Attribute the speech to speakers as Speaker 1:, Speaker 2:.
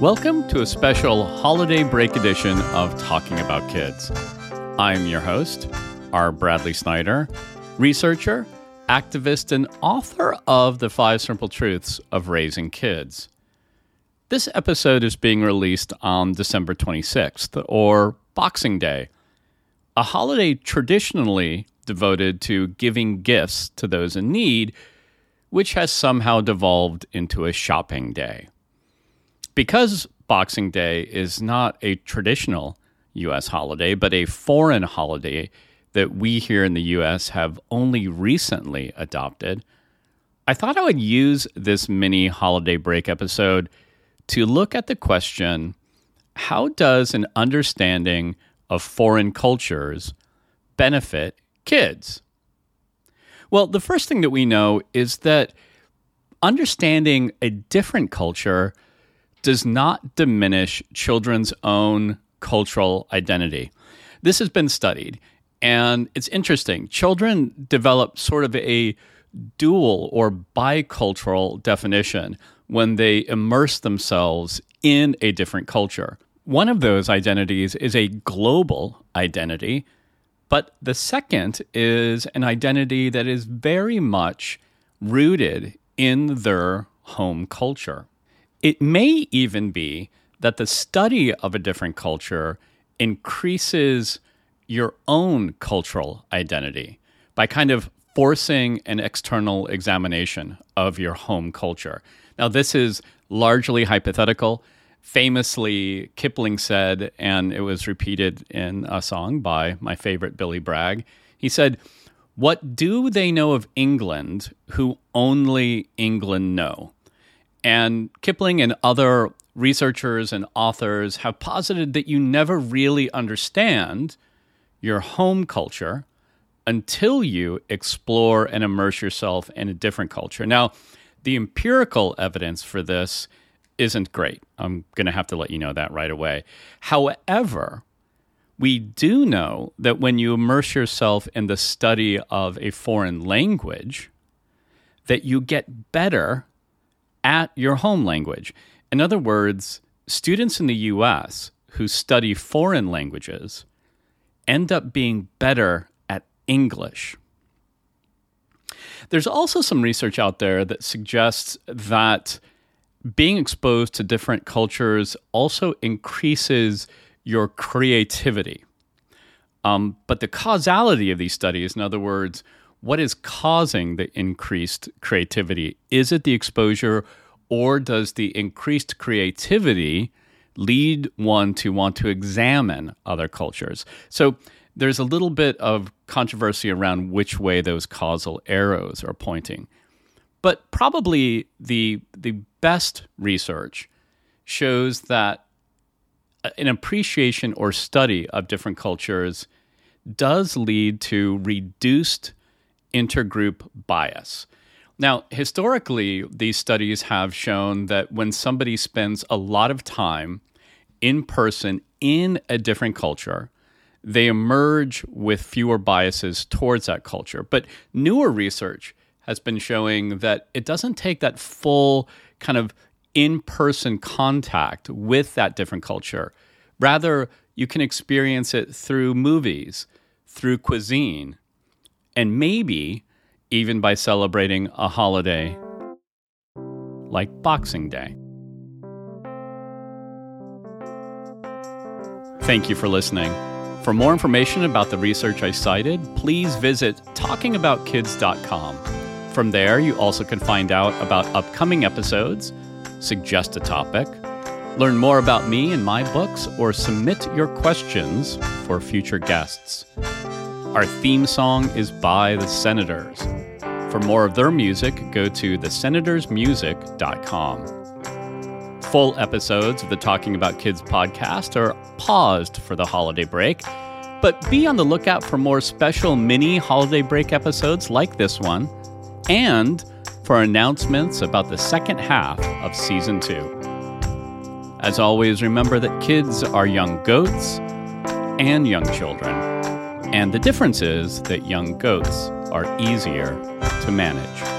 Speaker 1: Welcome to a special holiday break edition of Talking About Kids. I'm your host, R. Bradley Snyder, researcher, activist, and author of The Five Simple Truths of Raising Kids. This episode is being released on December 26th, or Boxing Day, a holiday traditionally devoted to giving gifts to those in need, which has somehow devolved into a shopping day because Boxing Day is not a traditional U.S. holiday, but a foreign holiday that we here in the U.S. have only recently adopted, I thought I would use this mini holiday break episode to look at the question how does an understanding of foreign cultures benefit kids? Well, the first thing that we know is that understanding a different culture does not diminish children's own cultural identity. This has been studied, and it's interesting. Children develop sort of a dual or bicultural definition when they immerse themselves in a different culture. One of those identities is a global identity, but the second is an identity that is very much rooted in their home culture. It may even be that the study of a different culture increases your own cultural identity by kind of forcing an external examination of your home culture. Now, this is largely hypothetical. Famously, Kipling said, and it was repeated in a song by my favorite Billy Bragg, he said, What do they know of England who only England know? And Kipling and other researchers and authors have posited that you never really understand your home culture until you explore and immerse yourself in a different culture. Now, the empirical evidence for this isn't great. I'm going to have to let you know that right away. However, we do know that when you immerse yourself in the study of a foreign language, that you get better at your home language. In other words, students in the US who study foreign languages end up being better at English. There's also some research out there that suggests that being exposed to different cultures also increases your creativity. Um, but the causality of these studies, in other words, what is causing the increased creativity? Is it the exposure, or does the increased creativity lead one to want to examine other cultures? So there's a little bit of controversy around which way those causal arrows are pointing. But probably the, the best research shows that uh, an appreciation or study of different cultures does lead to reduced intergroup bias. Now, historically, these studies have shown that when somebody spends a lot of time in person in a different culture, they emerge with fewer biases towards that culture. But newer research has been showing that it doesn't take that full kind of in person contact with that different culture. Rather, you can experience it through movies, through cuisine, and maybe even by celebrating a holiday like Boxing Day. Thank you for listening. For more information about the research I cited, please visit talkingaboutkids.com. From there, you also can find out about upcoming episodes, suggest a topic, learn more about me and my books, or submit your questions for future guests. Our theme song is by the Senators. For more of their music, go to thesenatorsmusic.com. Full episodes of the Talking About Kids podcast are paused for the holiday break, but be on the lookout for more special mini holiday break episodes like this one and for announcements about the second half of season two. As always, remember that kids are young goats and young children and the difference is that young goats are easier to manage.